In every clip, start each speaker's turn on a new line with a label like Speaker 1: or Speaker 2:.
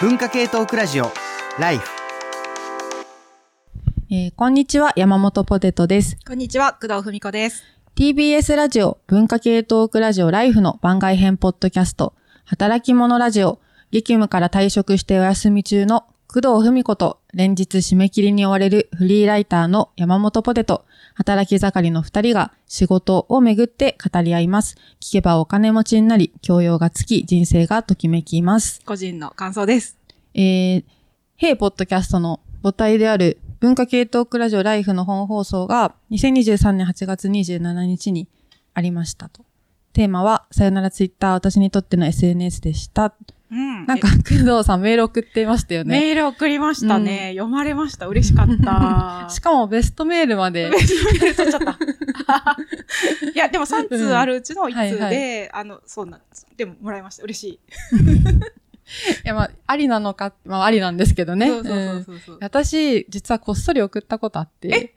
Speaker 1: 文化系トークラジオライフ
Speaker 2: えーこんにちは、山本ポテトです。
Speaker 3: こんにちは、工藤文子です。
Speaker 2: TBS ラジオ、文化系トークラジオライフの番外編ポッドキャスト、働き者ラジオ、激務から退職してお休み中の工藤文子と連日締め切りに追われるフリーライターの山本ポテト、働き盛りの二人が仕事をめぐって語り合います。聞けばお金持ちになり、教養がつき、人生がときめきます。
Speaker 3: 個人の感想です。
Speaker 2: えー、ヘイポッドキャストの母体である文化系トークラジオライフの本放送が2023年8月27日にありましたと。テーマは、さよならツイッター、私にとっての SNS でした。
Speaker 3: うん
Speaker 2: なんか、工藤さんメール送ってましたよね。
Speaker 3: メール送りましたね。読まれました。嬉しかった。
Speaker 2: しかもベストメールまで。
Speaker 3: メール取っちゃった。いや、でも3通あるうちの1通で、
Speaker 2: はいは
Speaker 3: あの、そうなんです。でも、もらいました。嬉しい。
Speaker 2: いや、まあ、ありなのか、まあ、ありなんですけどね。
Speaker 3: そうそう
Speaker 2: うん
Speaker 3: そうそう。
Speaker 2: 私、実はこっそり送ったことあって。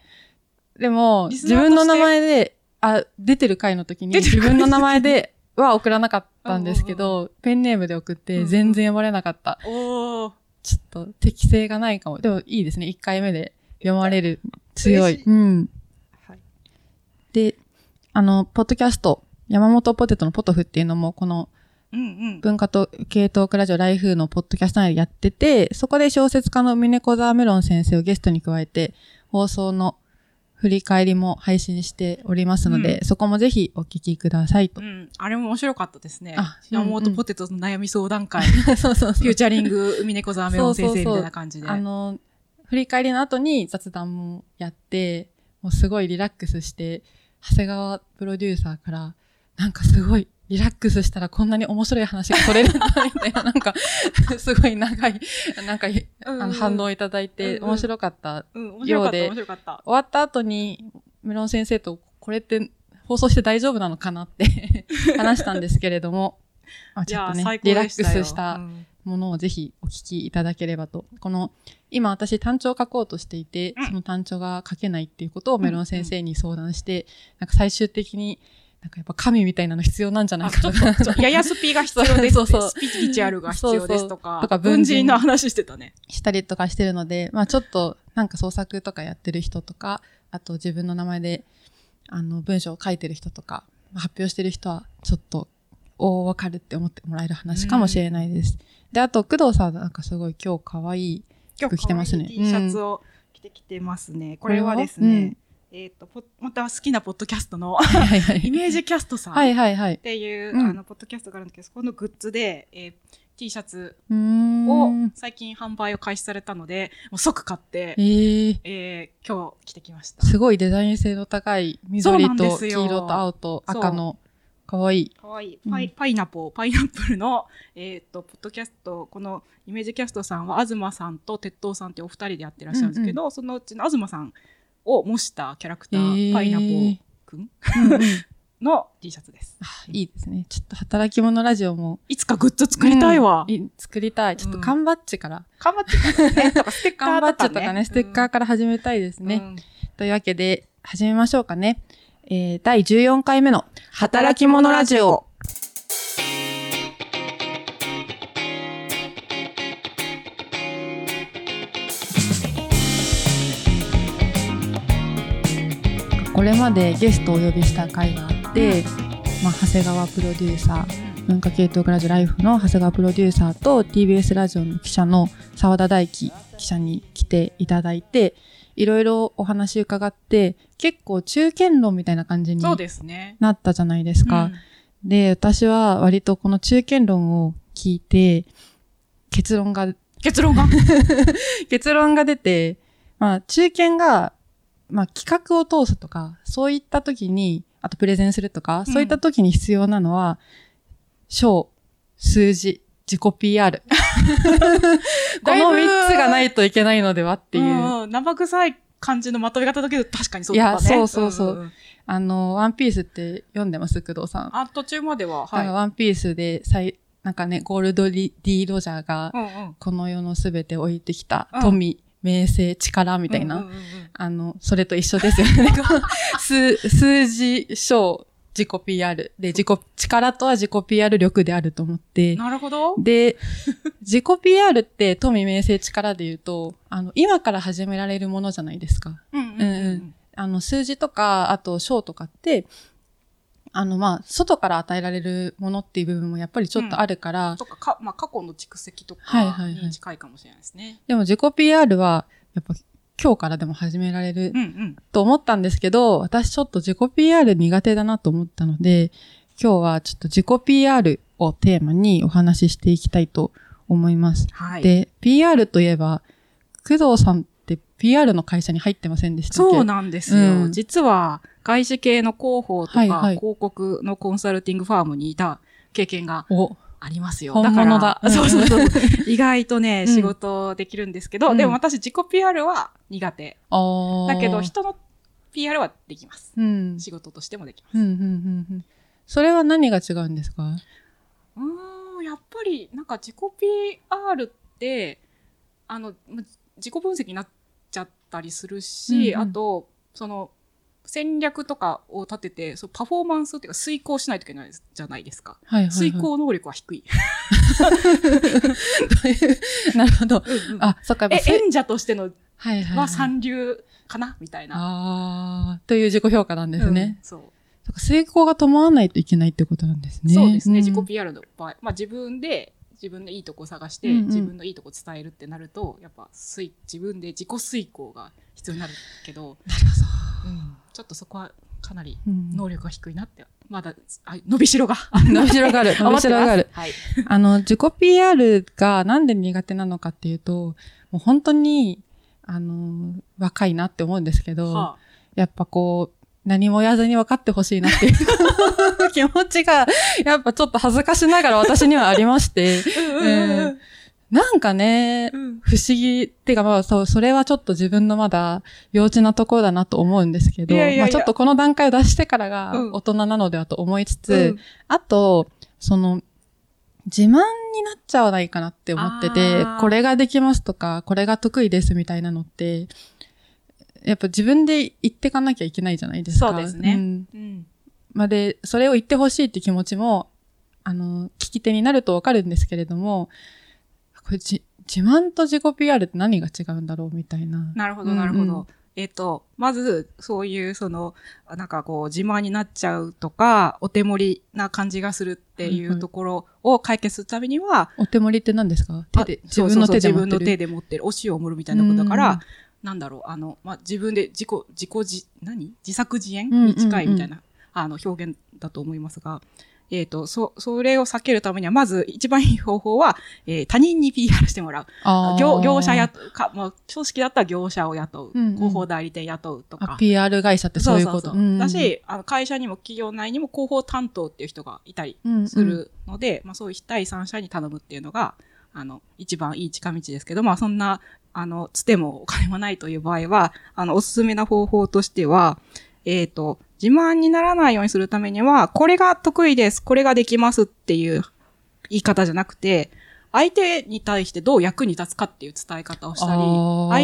Speaker 2: でも、自分の名前で、あ、出てる回の時に、自分の名前では送らなかったんですけど、ペンネームで送って、
Speaker 3: うんうん
Speaker 2: 全然読まれなかった。
Speaker 3: おー。
Speaker 2: ちょっと、適性がないかも。でも、いいですね。1回目で読まれる。強い。うん。
Speaker 3: はい。
Speaker 2: で、あの、ポッドキャスト、山本ポテトのポトフっていうのも、この
Speaker 3: うんうん。
Speaker 2: 文化と系統クラジオライフのポッドキャスト内でやってて、そこで小説家のミネコザーメロン先生をゲストに加えて、放送の振り返りも配信しておりますので、
Speaker 3: う
Speaker 2: そこもぜひお聞きくださいと
Speaker 3: う。ん。あれも面白かったですね。
Speaker 2: あ
Speaker 3: 山本ポテトの悩み相談会。
Speaker 2: そうそうそう
Speaker 3: フューチャリング、海猫ザーメロン先生みたいな感じで。
Speaker 2: あの、振り返りの後に雑談もやって、もうすごいリラックスして、長谷川プロデューサーから、なんかすごいリラックスしたらこんなに面白い話が取れるんだ、みたいな、なんか、すごい長い、なんか、あの反応をいただいて、面白かった。ようで。終わった後に、メロン先生と、これって放送して大丈夫なのかなって 話したんですけれども、まあ、ちょっとねリラッ。クスした
Speaker 3: うん
Speaker 2: ものをぜひお聞きいただければと。この、今私単調を書こうとしていて、
Speaker 3: うん
Speaker 2: その単調が書けないっていうことをメロン先生に相談して、なんか最終的に、なんかやっぱ神みたいなの必要なんじゃないかな
Speaker 3: っと、ちょっと ややスピが必要です、
Speaker 2: そうそう
Speaker 3: スピリチュアルが必要ですとか、
Speaker 2: とか
Speaker 3: 文
Speaker 2: 文人
Speaker 3: 人の話してたね。
Speaker 2: したりとかしてるので、まあちょっとなんか創作とかやってる人とか、あと自分の名前であの文章を書いてる人とか、発表してる人はちょっと、おーわかるって思ってもらえる話かもしれないです。で、あと工藤さんなんかすごい今日可愛い
Speaker 3: 今
Speaker 2: 服着てますね。
Speaker 3: 可愛い T シャツを着てきてますね。これはですね、えっ、と、ポまた好きなポッドキャストのイメージキャストさんっ
Speaker 2: はいはいはい。
Speaker 3: ていう、
Speaker 2: うん
Speaker 3: あの、ポッドキャストがあるんですけど、そこのグッズで、えー T シャツ
Speaker 2: うーん。
Speaker 3: を最近販売を開始されたので、もう即買って、
Speaker 2: えー、
Speaker 3: えー今日着てきました。
Speaker 2: すごいデザイン性の高い緑と黄色と青と赤の可愛い。
Speaker 3: かわいい。
Speaker 2: うん
Speaker 3: パイ、パイナポー、パイナップルの、えっ、と、ポッドキャスト、このイメージキャストさんは、東さんと鉄塔さんってお二人でやってらっしゃるんですけど、そのうちの東さんを模したキャラクター、
Speaker 2: えー
Speaker 3: パイナポーくん？の T シャツです。
Speaker 2: あいいですね。ちょっと働き者ラジオも
Speaker 3: いつかグッズ作りたいわ。
Speaker 2: うんい作りたい。ちょっと缶バッジから。
Speaker 3: 頑張ってたね。とか、ステッカ
Speaker 2: 缶
Speaker 3: ーね。
Speaker 2: バッジとかね、ステッカーから始めたいですね。
Speaker 3: うん
Speaker 2: というわけで、始めましょうかね。えー、第14回目の働き者ラジオ。までゲストをお呼びした回があって、まあ、長谷川プロデューサー、文化系統クラジオライフの長谷川プロデューサーと TBS ラジオの記者の澤田大樹記者に来ていただいて、いろいろお話伺って、結構中堅論みたいな感じに
Speaker 3: そうですね。
Speaker 2: なったじゃないですか。で、私は割とこの中堅論を聞いて、結論が、
Speaker 3: 結論が？
Speaker 2: 結論が出て、まあ中堅が、まあ企画を通すとか、そういった時に、あとプレゼンするとか、
Speaker 3: うん
Speaker 2: そういった時に必要なのは、章、数字、自己 PR。この
Speaker 3: だいぶ
Speaker 2: 3つがないといけないのではっていう。
Speaker 3: うんうん生臭い感じのまとめ方だけど、確かにそうだね。
Speaker 2: いやそうそうそうん
Speaker 3: ん
Speaker 2: あの、ワンピースって読んでます工藤さん。
Speaker 3: あ、途中までは、は
Speaker 2: ワンピースで最、なんかね、ゴールドリディ・ロジャーが
Speaker 3: い。、うんうん。
Speaker 2: この世のすべて置いてきた
Speaker 3: うん
Speaker 2: 富、名声、力みたいな、
Speaker 3: うんうんうんうん
Speaker 2: あの、それと一緒ですよね。数、数字、章、自己 PR で、自己、力とは自己 PR 力であると思って、
Speaker 3: なるほど。
Speaker 2: で、自己 PR って富名声力で言うと、あの、今から始められるものじゃないですか。
Speaker 3: うんうん
Speaker 2: うんうんあの、数字とか、あと賞とかって、あの、まあ、外から与えられるものっていう部分もやっぱりちょっとあるから、
Speaker 3: とかか、まあ、過去の蓄積とか
Speaker 2: はいはいはい
Speaker 3: に近いかもしれないですね。
Speaker 2: でも自己 PR は、やっぱ今日からでも始められる
Speaker 3: うんうん。
Speaker 2: と思ったんですけど、私ちょっと自己 PR 苦手だなと思ったので、今日はちょっと自己 PR をテーマにお話ししていきたいと思います。
Speaker 3: はい。
Speaker 2: で、PR といえば、工藤さん PR の会社に入ってませんでした
Speaker 3: そうなんですよ。
Speaker 2: うん
Speaker 3: 実は、外資系の広報とか、広告のコンサルティングファームにいた経験が
Speaker 2: お、
Speaker 3: ありますよ。
Speaker 2: だ
Speaker 3: からそうそうそう。意外とね、
Speaker 2: うん
Speaker 3: 仕事できるんですけど、
Speaker 2: うん
Speaker 3: でも私自己 PR は苦手。だけど、人の PR はできます。
Speaker 2: うん。
Speaker 3: 仕事としてもできます。
Speaker 2: うん、うん、うん、うん。それは何が違うんですか？
Speaker 3: うーん、やっぱり、なんか自己 PR って、あの、ま自己分析になっちゃったりするし、
Speaker 2: うんうん
Speaker 3: あと、その、戦略とかを立てて、そうパフォーマンスっていうか遂行しないといけないじゃないですか。
Speaker 2: はいはい、はい。
Speaker 3: 遂行能力は低い。
Speaker 2: なるほど。あ、そっか、
Speaker 3: え演者としての
Speaker 2: は
Speaker 3: 三流かなみたいな。
Speaker 2: ああ、という自己評価なんですね。
Speaker 3: うんそう。
Speaker 2: 成功が伴わないといけないってことなんですね。
Speaker 3: そうですね。
Speaker 2: ん
Speaker 3: 自己 PR の場合、まあ自分で、自分のいいとこを探して、
Speaker 2: うんうん
Speaker 3: 自分のいいとこ伝えるってなると、やっぱ、遂自分で自己遂行が必要になるけど、
Speaker 2: なる
Speaker 3: うんちょっとそこはかなり
Speaker 2: ほど。うん
Speaker 3: 能力が低いなって、まだ、あ伸びしろが。
Speaker 2: 伸びしろがある。伸びしろがある。
Speaker 3: はい。
Speaker 2: あの、自己 PR がなんで苦手なのかっていうと、もう本当に、あの、若いなって思うんですけど、
Speaker 3: は
Speaker 2: やっぱこう、何も言わずに分かってほしいなっていう。気持ちが、やっぱちょっと恥ずかしながら私にはありまして、なんかね、
Speaker 3: うん。
Speaker 2: 不思議っていうかまあそう、それはちょっと自分のまだ幼稚なところだなと思うんですけど、
Speaker 3: いやいやいや。
Speaker 2: まあちょっとこの段階を出してからが
Speaker 3: うん。
Speaker 2: 大人なのではと思いつつ、
Speaker 3: うん。
Speaker 2: あと、その、自慢になっちゃわないかなって思っててこれができますとか、これが得意ですみたいなのって、やっぱ自分で言ってかなきゃいけないじゃないですか。
Speaker 3: そうですね
Speaker 2: ん
Speaker 3: うん。
Speaker 2: まあ、で、それを言ってほしいって気持ちも、あの、聞き手になるとわかるんですけれども、これじ、自慢と自己 PR って何が違うんだろうみたいな。
Speaker 3: なるほど、なるほど。
Speaker 2: うんうん
Speaker 3: えっ、と、まず、そういう、その、なんかこう、自慢になっちゃうとか、お手盛りな感じがするってい
Speaker 2: はいはい
Speaker 3: うところを解決するためには、
Speaker 2: お手盛りって何ですか？手で
Speaker 3: あ、
Speaker 2: 自分の手で持ってる。
Speaker 3: の手で持ってる、お塩を盛るみたいなことだから、
Speaker 2: うん
Speaker 3: なんだろう、あの、まあ、自分で自己、自己自、何？自作自演？
Speaker 2: うんうんうん
Speaker 3: に近いみたいな、あの、表現だと思いますが、えっ、と、そ、それを避けるためには、まず一番いい方法は、えー他人に PR してもらう。業業者雇うか、まあ、組織だったら業者を雇う。
Speaker 2: うんうん
Speaker 3: 広報代理店雇うと
Speaker 2: あ
Speaker 3: か。
Speaker 2: PR 会社ってそういうこと。
Speaker 3: だし、あの会社にも企業内にも広報担当っていう人がいたり
Speaker 2: うんうん
Speaker 3: するので、まあそういう第三者に頼むっていうのが、あの、一番いい近道ですけど、まあそんな、あの、つてもお金もないという場合は、あの、おすすめな方法としては、えっ、と、自慢にならないようにするためには、これが得意です、これができますっていう言い方じゃなくて、相手に対してどう役に立つかっていう伝え方をしたり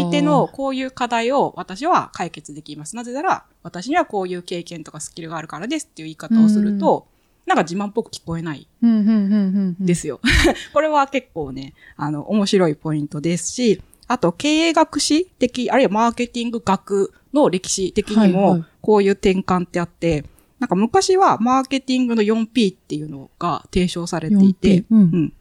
Speaker 3: 相手のこういう課題を私は解決できます。なぜなら、私にはこういう経験とかスキルがあるからですっていう言い方をすると、なんか自慢っぽく聞こえない
Speaker 2: うんうんうんうんうん。。
Speaker 3: ですすよ。これは結構ね、あの、面白いポイントですし、あと、経営学史的、あるいはマーケティング学の歴史的に
Speaker 2: はいは
Speaker 3: も
Speaker 2: い、
Speaker 3: こういう転換ってあって、なんか昔はマーケティングの 4P っていうのが提唱されていて
Speaker 2: 4P、うん。
Speaker 3: ん。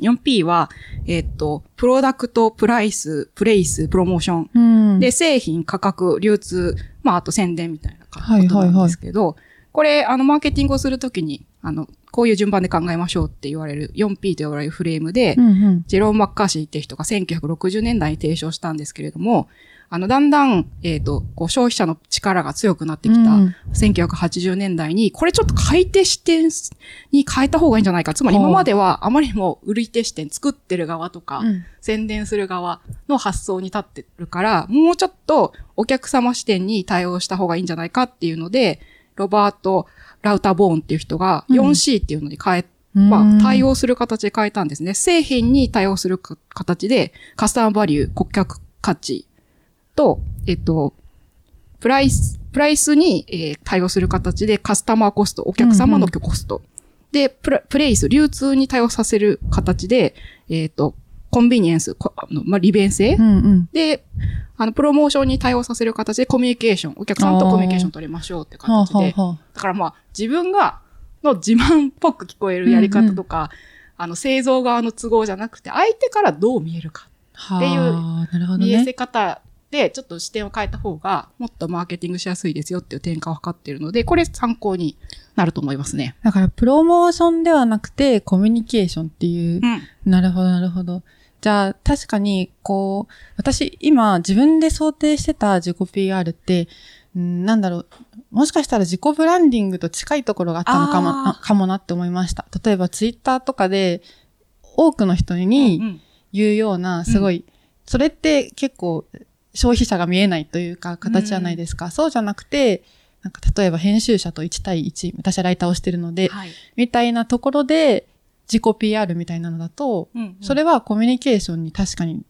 Speaker 3: 4P は、えっと、プロダクト、プライス、プレイス、プロモーション。
Speaker 2: うん。
Speaker 3: で、製品、価格、流通、まあ、あと宣伝みたいなこと
Speaker 2: はいはいはい。
Speaker 3: なんですけど、これ、あの、マーケティングをするときに、あの、こういう順番で考えましょうって言われる 4P と呼ばれるフレームで、
Speaker 2: うんうん。
Speaker 3: ジェローム・マッカーシーっていう人が1960年代に提唱したんですけれども、あの、だんだん、えっ、と、こう、消費者の力が強くなってきた
Speaker 2: うん
Speaker 3: 1980年代に、これちょっと買い手視点に変えた方がいいんじゃないか。つまり今まではあまりにも売り手視点、作ってる側とか、
Speaker 2: うん
Speaker 3: 宣伝する側の発想に立ってるから、もうちょっとお客様視点に対応した方がいいんじゃないかっていうので、ロバート・ラウターボーンっていう人が
Speaker 2: うん
Speaker 3: 4C っていうのに変え、
Speaker 2: うん
Speaker 3: まあ、対応する形で変えたんですね。製品に対応するか形で、カスタマーバリュー、顧客価値と、えっと、プライス、プライスに、えー対応する形でカスタマーコスト、お客様のコスト。で、プラプレイス、流通に対応させる形で、えっ、と、コンビニエンス、こあのまあ、利便性、
Speaker 2: うんうん。
Speaker 3: で、あの、プロモーションに対応させる形でコミュニケーション、お客さんとコミュニケーション取りましょうって
Speaker 2: はあ
Speaker 3: 形で、だからまあ、自分が、の自慢っぽく聞こえるやり方とか、あの、製造側の都合じゃなくて、相手からどう見えるか、
Speaker 2: あ。
Speaker 3: っていう。見えせ方で、ちょっと視点を変えた方が、もっとマーケティングしやすいですよっていう転換を図っているので、これ参考になると思いますね。
Speaker 2: だから、プロモーションではなくて、コミュニケーションっていう
Speaker 3: う。ん。
Speaker 2: なるほど、なるほど。じゃあ、確かに、こう、私、今、自分で想定してた自己 PR って、うんなんだろう、もしかしたら自己ブランディングと近いところがあったのかも、かもなって思いました。例えば、ツイッターとかで、多くの人に
Speaker 3: うん
Speaker 2: 言うような、すごい、それって結構、消費者が見えないというか、形じゃないですか。そうじゃなくて、なんか例えば編集者と1対1、私はライターをしてるので、
Speaker 3: はい。
Speaker 2: みたいなところで、自己 PR みたいなのだと、
Speaker 3: うんうん
Speaker 2: それはコミュニケーションに確かに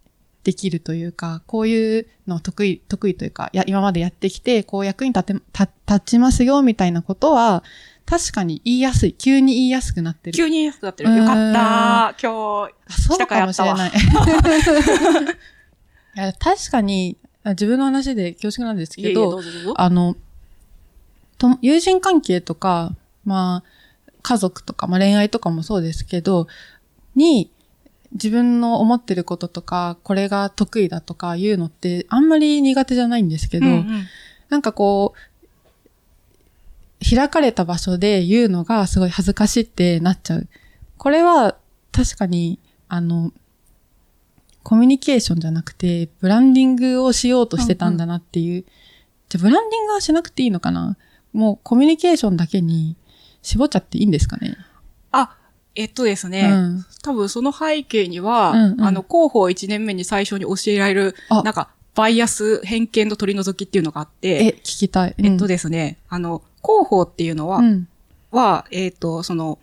Speaker 2: できるというか、こういうの得意、得意というか、や今までやってきて、こう役に立て、た立ちますよ、みたいなことは、確かに言いやすい。急に言いやすくなってる。
Speaker 3: 急に安くなってる。
Speaker 2: うん
Speaker 3: よかった今日、
Speaker 2: あそうかもしれない。いや確かに、あ自分の話で恐縮なんですけど、
Speaker 3: いえいえど。
Speaker 2: あの、と友人関係とか、まあ、家族とか、まあ恋愛とかもそうですけど、に、自分の思ってることとか、これが得意だとかいうのって、あんまり苦手じゃないんですけど、
Speaker 3: うんうん
Speaker 2: なんかこう、開かれた場所で言うのがすごい恥ずかしいってなっちゃう。これは確かに、あの、コミュニケーションじゃなくて、ブランディングをしようとしてたんだなっていう。じゃあ、ブランディングはしなくていいのかな？もうコミュニケーションだけに絞っちゃっていいんですかね？
Speaker 3: あ、えっとですね。
Speaker 2: うん。
Speaker 3: 多分その背景には、
Speaker 2: うんうん
Speaker 3: あの、広報1年目に最初に教えられる、
Speaker 2: あ
Speaker 3: なんか、バイアス、偏見の取り除きっていうのがあって、
Speaker 2: え、聞きたい。
Speaker 3: えっと
Speaker 2: で、
Speaker 3: ですね、あの、広報っていうのは、
Speaker 2: うん。
Speaker 3: は、えっ、と、その、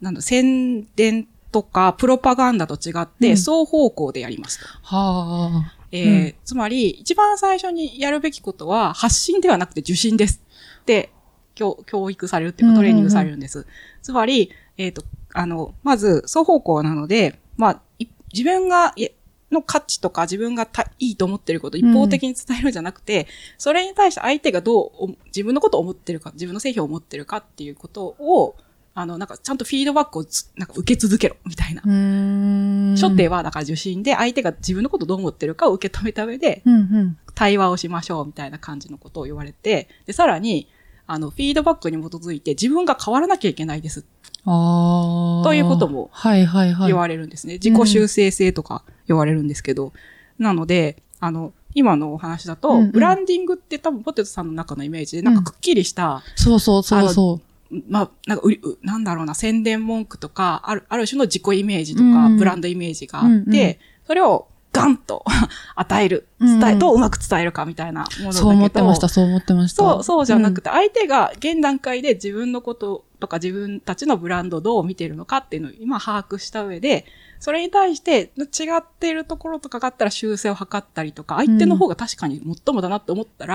Speaker 3: なんだ、宣伝とか、プロパガンダと違って、
Speaker 2: うん
Speaker 3: 双方向でやりますと。
Speaker 2: はあ。
Speaker 3: えー
Speaker 2: うん
Speaker 3: つまり、一番最初にやるべきことは、発信ではなくて受信ですって、教教育されるっていうか、トレーニングされるんです。つまり、えっ、と、あの、まず、双方向なので、まあ、い自分が、いの価値とか自分がたいいと思ってることを一方的に伝えるんじゃなくて、それに対して相手がどうお自分のことを思ってるか、自分の製品を思ってるかっていうことを、あの、なんかちゃんとフィードバックをつなんか受け続けろ、みたいな。
Speaker 2: うーん。
Speaker 3: 初手はだから受信で相手が自分のことをどう思ってるかを受け止めた上で
Speaker 2: うんうん。
Speaker 3: 対話をしましょうみたいな感じのことを言われて、で、さらに、あの、フィードバックに基づいて自分が変わらなきゃいけないです。ということも
Speaker 2: はいはいはい。
Speaker 3: 言われるんですね。自己修正性とか言われるんですけど。なので、あの、今のお話だと、
Speaker 2: うんうん
Speaker 3: ブランディングって多分ポテトさんの中のイメージで、なんかくっきりした、
Speaker 2: そうそうそうそ
Speaker 3: まあ、なんかなんだろうな、宣伝文句とか、ある、ある種の自己イメージとか、
Speaker 2: うん
Speaker 3: ブランドイメージがあって、
Speaker 2: うんうん
Speaker 3: それをガンと 与える、
Speaker 2: うん
Speaker 3: 伝え、どううまく伝えるかみたいなものだけ
Speaker 2: う。
Speaker 3: ど。
Speaker 2: そう思ってました、そう思ってました。
Speaker 3: そう、そうじゃなくて、相手が現段階で自分のこととか自分たちのブランドをどう見てるのかっていうのを今把握した上で、それに対して違っているところとかがあったら修正を図ったりとか、相手の方が確かに最もだなって思ったら、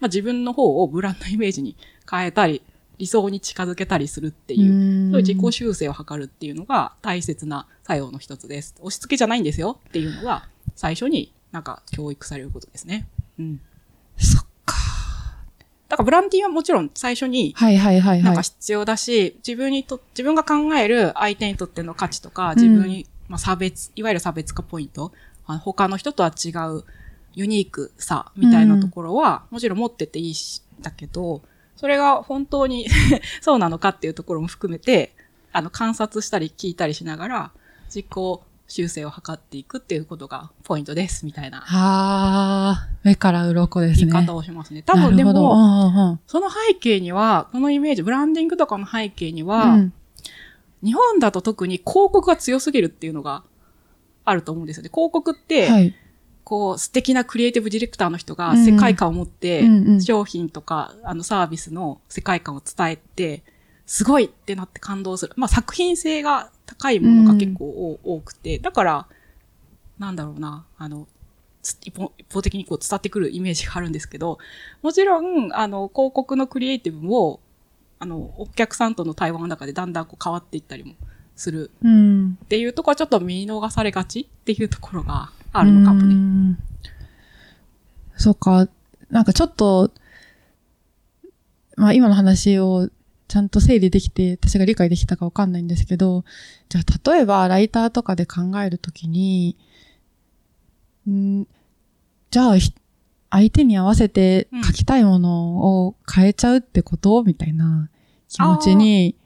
Speaker 3: まあ自分の方をブランドイメージに変えたり、理想に近づけたりするっていう、
Speaker 2: うん
Speaker 3: そういう自己修正を図るっていうのが大切な作用の一つです。押し付けじゃないんですよっていうのが最初になんか教育されることですね。うん。
Speaker 2: そっか。
Speaker 3: だからブランディはもちろん最初に
Speaker 2: はいはいはい
Speaker 3: なん
Speaker 2: はい。
Speaker 3: か必要だし、自分にと、自分が考える相手にとっての価値とか、自分に、まあ差別、いわゆる差別化ポイント、あの他の人とは違うユニークさみたいなところは、もちろん持ってていいし、だけど、それが本当に そうなのかっていうところも含めて、あの、観察したり聞いたりしながら、実行修正を図っていくっていうことがポイントです、みたいな
Speaker 2: はあ、目から鱗ですね。
Speaker 3: 言い方をしますね。多分でも、
Speaker 2: うんうん
Speaker 3: その背景には、このイメージ、ブランディングとかの背景には、
Speaker 2: うん
Speaker 3: 日本だと特に広告が強すぎるっていうのがあると思うんですよね。広告って、
Speaker 2: はい。
Speaker 3: こう素敵なクリエイティブディレクターの人が
Speaker 2: うん
Speaker 3: 世界観を持って、商品とかあのサービスの世界観を伝えて、すごいってなって感動する。まあ作品性が高いものが結構多多くて、だから、なんだろうな、あの、つ一方一方的にこう伝わってくるイメージがあるんですけど、もちろん、あの、広告のクリエイティブも、あの、お客さんとの対話の中でだんだんこう変わっていったりもする
Speaker 2: うん。
Speaker 3: っていうところはちょっと見逃されがちっていうところがあるのかもね。
Speaker 2: ね。そうか。なんかちょっと、まあ今の話をちゃんと整理できて、私が理解できたかわかんないんですけど、じゃあ例えばライターとかで考えるときに、んじゃあひ相手に合わせて書きたいものを変えちゃうってことみたいな気持ちに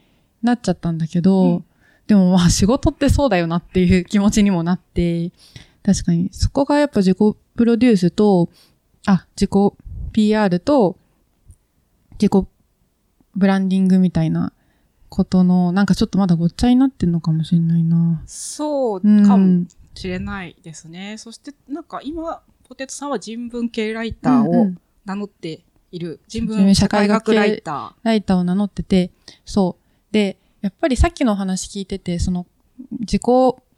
Speaker 2: なっちゃったんだけど、
Speaker 3: うん
Speaker 2: でもまあ仕事ってそうだよなっていう気持ちにもなって、確かにそこがやっぱ自己プロデュースと、あ、自己 PR と自己ブランディングみたいなことの、なんかちょっとまだごっちゃになってんのかもしれないな。
Speaker 3: そう
Speaker 2: うん
Speaker 3: かもしれないですね。そして、なんか今、ポテトさんは人文系ライターを
Speaker 2: うんうん
Speaker 3: 名乗っている。人
Speaker 2: 人文
Speaker 3: 文社
Speaker 2: 社会学
Speaker 3: ライタ
Speaker 2: ライターを名乗ってて、そう。で、やっぱりさっきの話聞いてて、その自己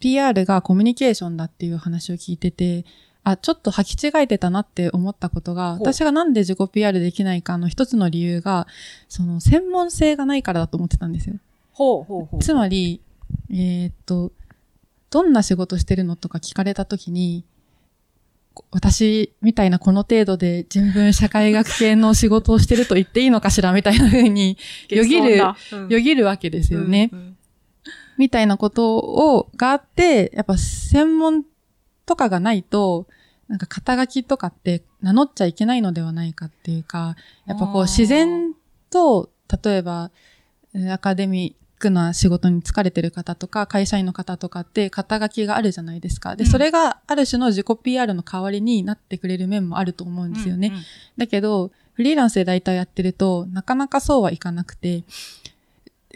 Speaker 2: PR がコミュニケーションだっていう話を聞いてて、あ、ちょっと履き違えてたなって思ったことが、私がなんで自己 PR できないかの一つの理由が、その専門性がないからだと思ってたんですよ。
Speaker 3: ー。ほうほうほう。
Speaker 2: つまり、えーっと、どんな仕事してるのとか聞かれたときに、こ私みたいなこの程度で人文社会学系の仕事をしてると言っていいのかしらみたいな風によぎる、
Speaker 3: そんな
Speaker 2: よぎるわけですよね。
Speaker 3: うんうん
Speaker 2: みたいなことを、があって、やっぱ専門とかがないと、なんか肩書きとかって名乗っちゃいけないのではないかっていうか、やっぱこう自然と、例えば、えーアカデミックな仕事に疲れてる方とか、会社員の方とかって肩書きがあるじゃないですか。で、
Speaker 3: うん
Speaker 2: それがある種の自己 PR の代わりになってくれる面もあると思うんですよね。
Speaker 3: うんうん
Speaker 2: だけど、フリーランスで大体やってると、なかなかそうはいかなくて、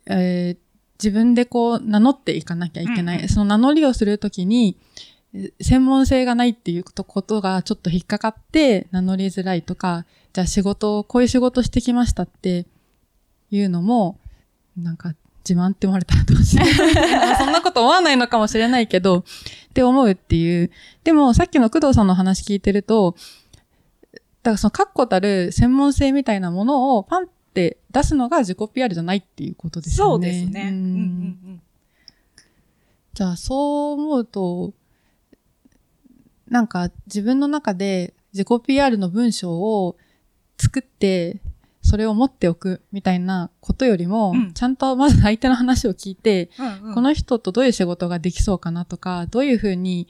Speaker 2: えー自分でこう名乗っていかなきゃいけない。
Speaker 3: うんうん
Speaker 2: その名乗りをするときに、えー専門性がないっていうことことがちょっと引っかかって名乗りづらいとか、じゃあ仕事を、こういう仕事してきましたっていうのも、なんか自慢って思われたらどうしよう。そんなこと思わないのかもしれないけど、って思うっていう。でもさっきの工藤さんの話聞いてると、だからその確固たる専門性みたいなものをパンって出すのが自己 PR じゃないっていうことです
Speaker 3: そう
Speaker 2: よね。
Speaker 3: ですね。
Speaker 2: う
Speaker 3: うんんうんうん
Speaker 2: じゃあそう思うと、なんか自分の中で自己 PR の文章を作って、それを持っておくみたいなことよりも、
Speaker 3: うん
Speaker 2: ちゃんとまず相手の話を聞いて、
Speaker 3: うんうん
Speaker 2: この人とどういう仕事ができそうかなとか、どういうふうに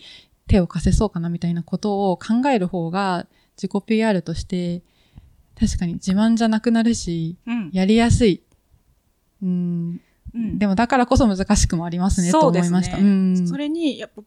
Speaker 2: 手を貸せそうかなみたいなことを考える方が自己 PR として確かに自慢じゃなくなるし、
Speaker 3: うん
Speaker 2: やりやすい。うん、
Speaker 3: うん
Speaker 2: でもだからこそ難しくもありますねと思いました。
Speaker 3: ね
Speaker 2: うん、
Speaker 3: それに、やっぱ、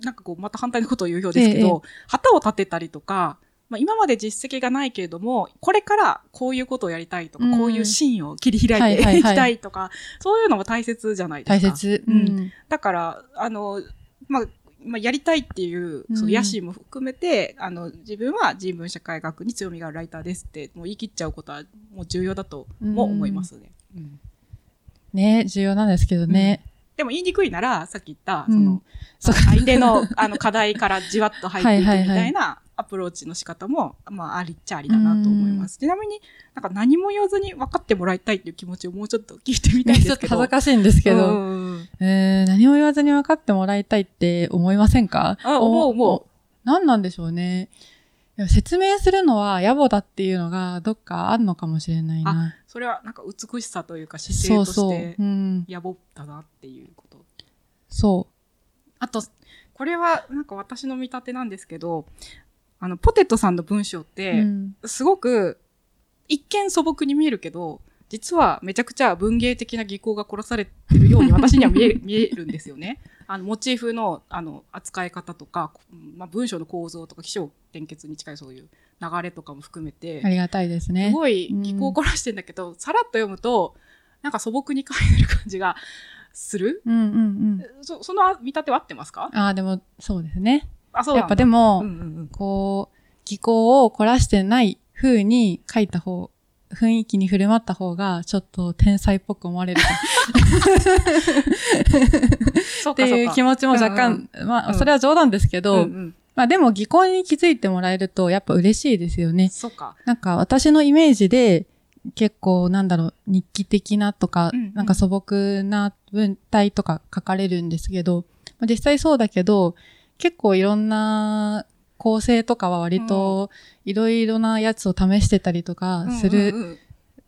Speaker 3: なんかこう、また反対のことを言うようですけど、旗を立てたりとか、まあ、今まで実績がないけれども、これからこういうことをやりたいとか、
Speaker 2: うん
Speaker 3: こういうシーンを切り開いて
Speaker 2: はい
Speaker 3: きたいとか、そういうのも大切じゃないですか。
Speaker 2: 大切。
Speaker 3: う
Speaker 2: うんん。
Speaker 3: だから、あの、まあ、まあ、やりたいっていう、その野心も含めて、あの、自分は人文社会学に強みがあるライターですって、もう言い切っちゃうことは、もう重要だとも思いますね。うん
Speaker 2: ね、重要なんですけどね。
Speaker 3: でも言いにくいなら、さっき言った、
Speaker 2: うん
Speaker 3: その、相手のあの課題からじわっと入っていくみたいなアプローチの仕方も、まあ、ありっちゃありだなと思います。ちなみに、なんか何も言わずに分かってもらいたいっていう気持ちをもうちょっと聞いてみたいん
Speaker 2: ねちょっと
Speaker 3: ですけど。
Speaker 2: 恥ずかしいんですけ
Speaker 3: う
Speaker 2: ど、
Speaker 3: んうんうん
Speaker 2: えー、何も言わずに分かってもらいたいって思いませんか？
Speaker 3: あ思う思う。
Speaker 2: 何なんでしょうね。説明するのは野暮だっていうのがどっかあるのかもしれないな。
Speaker 3: それはなんか美しさというか姿勢と。して
Speaker 2: うん。
Speaker 3: 野暮だなっていうこと。
Speaker 2: そ
Speaker 3: あと、これはなんか私の見立てなんですけど、あの、ポテトさんの文章っ
Speaker 2: う。
Speaker 3: て、
Speaker 2: うん
Speaker 3: すごく、一見素朴に見えるけど、実はめちゃくちゃ文芸的な技巧が殺されてるように私には見え 見えるんですよね。あの、モチーフの、あの、扱い方とか、まあ、文章の構造とか、起承転結に近いそういう流れとかも含めて、
Speaker 2: ありがたいです
Speaker 3: す
Speaker 2: ね。
Speaker 3: ごい技巧を凝らしてんだけど、さらっと読むと、なんか素朴に書いてる感じがする？
Speaker 2: うんうんうん。
Speaker 3: そその見立ては合ってますか？
Speaker 2: ああ、でもそうですね。
Speaker 3: あ、そう。
Speaker 2: やっぱでも、
Speaker 3: うんうんうん。
Speaker 2: こう、技巧を凝らしてない風に書いた方、雰囲気に振る舞った方が、ちょっと天才っぽく思われる。っていう気持ちも若干、まあ、それは冗談ですけど、
Speaker 3: うんうん。
Speaker 2: ままあでも、技巧に気づいてもらえると、やっぱ嬉しいですよね。
Speaker 3: そうか。
Speaker 2: なんか、私のイメージで、結構、なんだろう、日記的なとか、
Speaker 3: うんうん。
Speaker 2: なんか素朴な文体とか書かれるんですけど、まあ実際そうだけど、結構いろんな構成とかは割といろいろなやつを試してたりとかす
Speaker 3: うん
Speaker 2: る
Speaker 3: うんうん。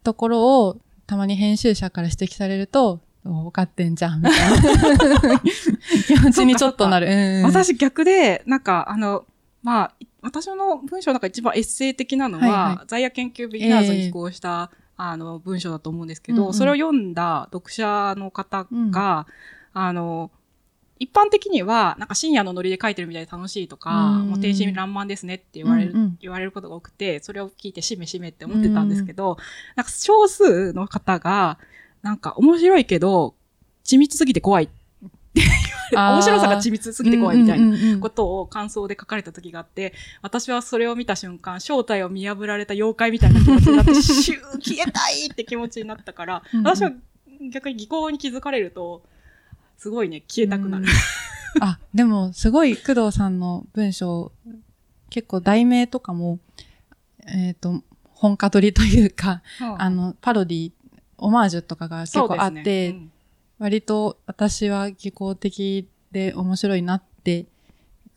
Speaker 2: ところを、たまに編集者から指摘されると、お分かってんじゃん、みたいな気持ちにちょっとなる。うんうん。
Speaker 3: 私逆で、なんか、あの、まあ、私の文章の中で一番エッセイ的なのは、
Speaker 2: はいは
Speaker 3: 在野研究ビギナーズに寄稿した、あの、文章だと思うんですけど、
Speaker 2: うんうん。
Speaker 3: それを読んだ読者の方が、あの、一般的には、なんか深夜のノリで書いてるみたいで楽しいとか、
Speaker 2: うん。
Speaker 3: もう天真爛漫ですねって言われる、
Speaker 2: うんうん。
Speaker 3: 言われることが多くて、それを聞いてしめしめって思ってたんですけど、なんか少数の方が、なんか面白いけど、緻密すぎて怖い。
Speaker 2: あー。
Speaker 3: 面白さが緻密すぎて怖いみたいな。
Speaker 2: うんうんうんうん。
Speaker 3: ことを感想で書かれた時があって、私はそれを見た瞬間、正体を見破られた妖怪みたいな気持ちになって、シュー消えたいって気持ちになったから、
Speaker 2: うんうん。
Speaker 3: 私は逆に技巧に気づかれると、すごいね、消えたくなる。
Speaker 2: あ、でも、すごい工藤さんの文章、結構題名とかも、えっ、と、本家取りというか、あの、パロディ、オマージュとかが結構あって、
Speaker 3: ねうん
Speaker 2: 割と私は技巧的で面白いなって、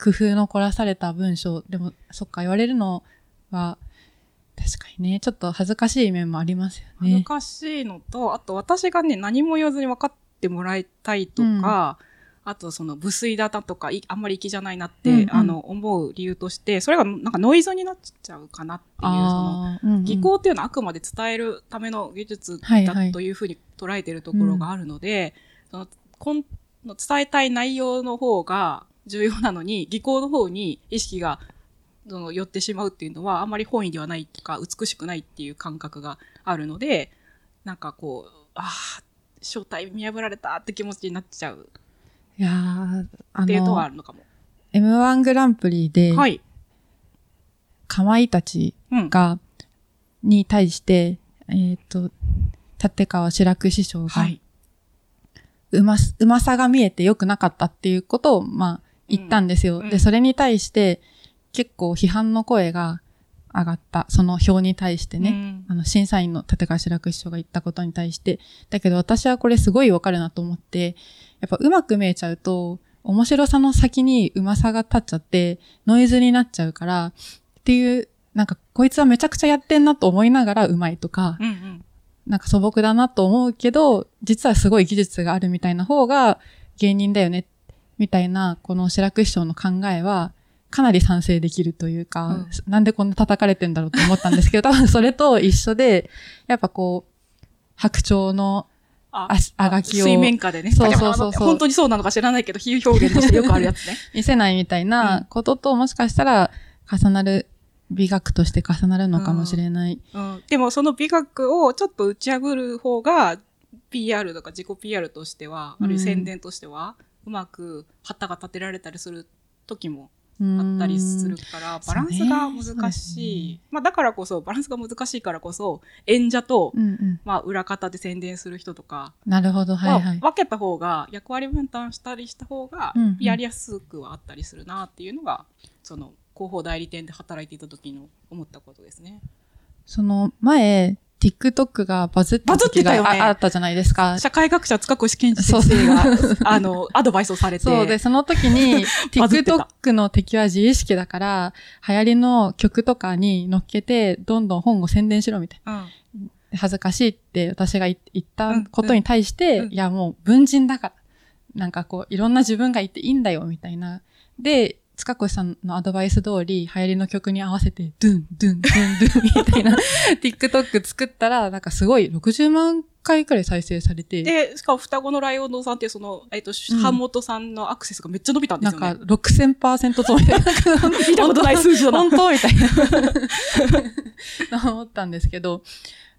Speaker 2: 工夫の凝らされた文章、でも、そっか、言われるのは、確かにね、ちょっと恥ずかしい面もありますよね。
Speaker 3: 恥ずかしいのと、あと私がね、何も言わずに分かってもらいたいとか、あとその無粋だなとか、いあんまり粋じゃないなって、
Speaker 2: うんうん。
Speaker 3: あの、思う理由として、それがなんかノイズになっちゃうかなっていう、その、
Speaker 2: あーうんうん。
Speaker 3: 技巧っていうのはあくまで伝えるための技術
Speaker 2: はいはい
Speaker 3: だというふうに捉えているところがあるので、そのこんの伝えたい内容の方が重要なのに、技巧の方に意識がその寄ってしまうっていうのは、あんまり本意ではないとか、美しくないっていう感覚があるので、なんかこう、ああ、正体見破られたって気持ちになっちゃう
Speaker 2: いや
Speaker 3: っていうのはあ
Speaker 2: の、
Speaker 3: るのかも。
Speaker 2: M1 グランプリで、
Speaker 3: はい。
Speaker 2: かまいたち
Speaker 3: うん。
Speaker 2: が、に対して、えっ、と、立川志らく師匠が、
Speaker 3: はい。
Speaker 2: うま、うまさが見えて良くなかったっていうことを、まあ、言ったんですよ。
Speaker 3: うん
Speaker 2: で、それに対して、結構批判の声が上がった。その表に対してね。
Speaker 3: うん
Speaker 2: あの、審査員の立川志らく師匠が言ったことに対して。だけど私はこれすごいわかるなと思って、やっぱうまく見えちゃうと、面白さの先にうまさが立っちゃって、ノイズになっちゃうから、っていう、なんか、こいつはめちゃくちゃやってんなと思いながらうまいとか、
Speaker 3: うんうん。
Speaker 2: なんか素朴だなと思うけど、実はすごい技術があるみたいな方が芸人だよね、みたいな、この白く師匠の考えは、かなり賛成できるというか、
Speaker 3: うん
Speaker 2: なんでこんな叩かれてんだろうと思ったんですけど、多分それと一緒で、やっぱこう、白鳥の、
Speaker 3: あ
Speaker 2: ああがきを
Speaker 3: 水面下でね。
Speaker 2: そうそうそうそう
Speaker 3: 本当にそうなのか知らないけど、比喩表現としてよくあるやつね。
Speaker 2: 見せないみたいなことと、もしかしたら重なる、美学として重なるのかもしれない。
Speaker 3: うん、でもその美学をちょっと打ち破る方が PR とか自己 PR としては、あるいは宣伝としては、うまく旗が立てられたりする時もあったりするから、バランスが難しい。まあだからこそ、バランスが難しいからこそ、演者と、
Speaker 2: うんうん。
Speaker 3: まあ裏方で宣伝する人とか
Speaker 2: なるほど、はいはい。
Speaker 3: は分けた方が、役割分担したりした方が
Speaker 2: うんうん、
Speaker 3: やりやすくはあったりするなっていうのが、その広報代理店で働いていた時の思ったことですね。
Speaker 2: その前、TikTok がバズった時が
Speaker 3: バズってたよね
Speaker 2: ああったじゃないですか。
Speaker 3: 社会学者塚越健二先生が、あの、アドバイスをされて。
Speaker 2: そうで、その時に
Speaker 3: バズってた
Speaker 2: TikTok の敵は自意識だから、流行りの曲とかに乗っけて、どんどん本を宣伝しろみたい
Speaker 3: うん。
Speaker 2: な。恥ずかしいって私が言言った
Speaker 3: うん
Speaker 2: ことに対して、
Speaker 3: うん
Speaker 2: いやもう文人だから。なんかこう、いろんな自分がいていいんだよ、みたいな。で、塚越さんのアドバイス通り、流行りの曲に合わせて、ドゥン、ドゥン、ドゥン、ドゥン、みたいな TikTok 作ったら、なんかすごい60万回くらい再生されて、
Speaker 3: で、しかも双子のライオン堂さんってその、えっ、と、
Speaker 2: うん
Speaker 3: 版元さんのアクセスがめっちゃ伸びたんで
Speaker 2: なんか
Speaker 3: すよね。
Speaker 2: 6000%増みたいな。
Speaker 3: 見たことない数字だな。
Speaker 2: 本当みたいな。思ったんですけど、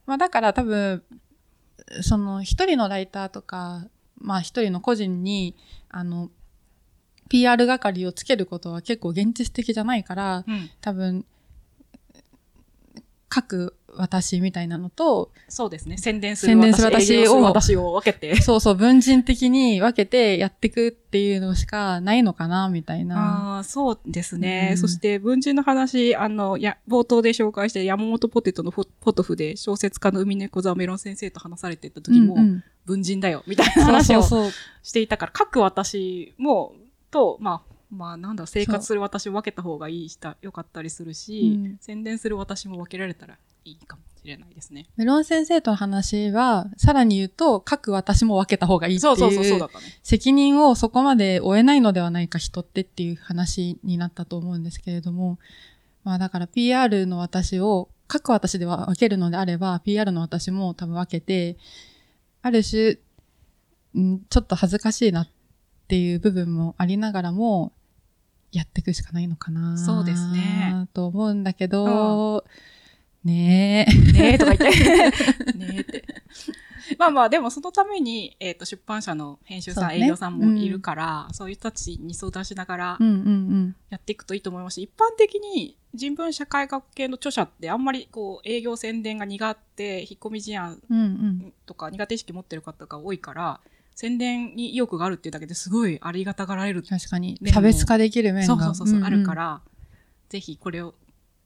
Speaker 2: まあだから多分、その一人のライターとか、まあ一人の個人に、あの、PR 係をつけることは結構現実的じゃないから、
Speaker 3: うん。
Speaker 2: 多分、各私みたいなのと、
Speaker 3: そうですね。宣伝する
Speaker 2: 宣伝する私を
Speaker 3: 私を分けて。
Speaker 2: そうそう、文人的に分けてやっていくっていうのしかないのかな、みたいな。
Speaker 3: ああ、そうですね。
Speaker 2: うん
Speaker 3: そして、文人の話、あの、や、冒頭で紹介して山本ポテトのポトフで小説家の海猫座メロン先生と話されてた時も、
Speaker 2: うんうん
Speaker 3: 文人だよ、みたいな話を。していたから、各私も、と、まあ、まあ、なんだ生活する私を分けた方がいいした、よかったりするし、
Speaker 2: うん
Speaker 3: 宣伝する私も分けられたらいいかもしれないですね。
Speaker 2: メロン先生との話は、さらに言うと、各私も分けた方がいいって
Speaker 3: そうそうそう、そう
Speaker 2: いう。責任をそこまで負えないのではないか人ってっていう話になったと思うんですけれども、まあだから PR の私を各私では分けるのであれば、PR の私も多分分けて、ある種、んちょっと恥ずかしいなっていう部分もありながらも、やっていくしかないのかな
Speaker 3: そうですね。
Speaker 2: と思うんだけど、ねえ。
Speaker 3: ねえとか言って。ねえって。まあまあ、でもそのために、えっ、と、出版社の編集さん、
Speaker 2: ね
Speaker 3: 営業さんもいるから、そういう人たちに相談しながら
Speaker 2: うんうんうん。
Speaker 3: やっていくといいと思いますし、一般的に人文社会学系の著者ってあんまりこう、営業宣伝が苦手、引っ込み思案
Speaker 2: うんうん。
Speaker 3: とか苦手意識持ってる方が多いから、宣伝に意欲があるっていうだけですごいありがたがられる。
Speaker 2: 確かに。差別化できる面が。
Speaker 3: そうそうそうそう、
Speaker 2: んん
Speaker 3: あるから、ぜひこれを、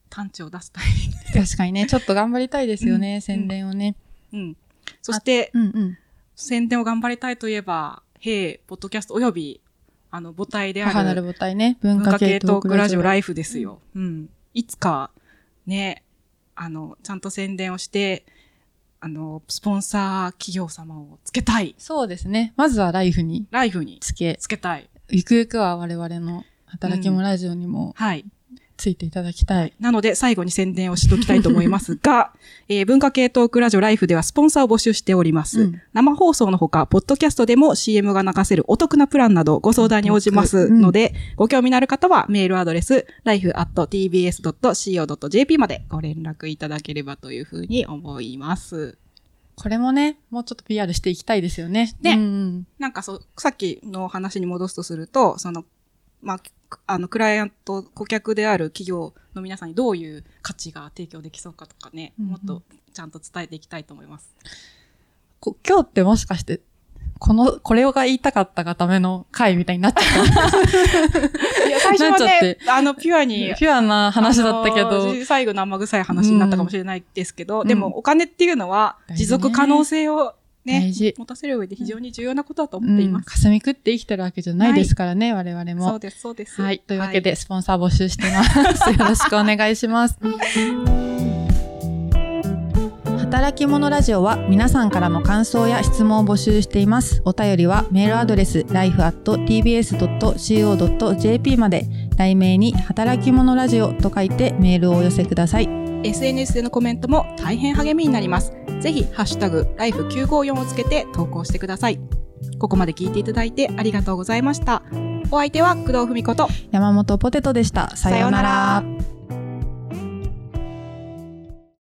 Speaker 3: 探知を出すタイミングで。
Speaker 2: 確かにね、ちょっと頑張りたいですよね、宣伝をね。
Speaker 3: うん。そして、
Speaker 2: うんうん。
Speaker 3: 宣伝を頑張りたいといえば、へポッドキャストおよび、あの、母体であ
Speaker 2: 母なる
Speaker 3: る
Speaker 2: 母体ね、文
Speaker 3: 文化系
Speaker 2: ト
Speaker 3: トークラ。
Speaker 2: ジオ
Speaker 3: ライフですよ。うん。いつか、ね、あの、ちゃんと宣伝をして、あの、スポンサー企業様をつけたい。
Speaker 2: そうですね。まずはライフに
Speaker 3: ライフに
Speaker 2: つけ、
Speaker 3: つけたい。
Speaker 2: ゆくゆくは我々の働きもラジオにも
Speaker 3: はい。
Speaker 2: ついていただきたい。
Speaker 3: なので、最後に宣伝をしておきたいと思いますが、えー文化系トークラジオライフではスポンサーを募集しております。
Speaker 2: うん
Speaker 3: 生放送のほか、ポッドキャストでも CM が流せるお得なプランなどご相談に応じますので、ご興味のある方はメールアドレス、life.tbs.co.jp までご連絡いただければというふうに思います。
Speaker 2: これもね、もうちょっと PR していきたいですよね。
Speaker 3: ね
Speaker 2: うんうん
Speaker 3: なんかそう、さっきの話に戻すとすると、その、まあ、あの、クライアント、顧客である企業の皆さんにどういう価値が提供できそうかとかね、
Speaker 2: うんうん。
Speaker 3: もっとちゃんと伝えていきたいと思います。
Speaker 2: こ今日ってもしかして、この、これが言いたかったがための回みたいになっちゃった？
Speaker 3: いや、最初はね、あの、ピュアに、
Speaker 2: ピュアな話だったけ
Speaker 3: あ
Speaker 2: ど、
Speaker 3: の最後の生臭い話になったかもしれないですけど、でも、
Speaker 2: うん
Speaker 3: お金っていうのは、持続可能性をね
Speaker 2: 大事、
Speaker 3: 持たせる上で非常に重要なことだと
Speaker 2: うん、
Speaker 3: 思っています。
Speaker 2: 霞食って生きてるわけじゃないですからね、我々も。
Speaker 3: そうです、そうです。
Speaker 2: はい。というわけで、スポンサー募集してます。よろしくお願いします。働き者ラジオは皆さんからの感想や質問を募集しています。お便りはメールアドレス life.tbs.co.jp まで題名に働き者ラジオと書いてメールをお寄せください。
Speaker 3: SNS でのコメントも大変励みになります。ぜひ、ハッシュタグ、ライフ954をつけて投稿してください。ここまで聞いていただいてありがとうございました。お相手は工藤文子と、
Speaker 2: 山本ポテトでした。さような
Speaker 3: ら。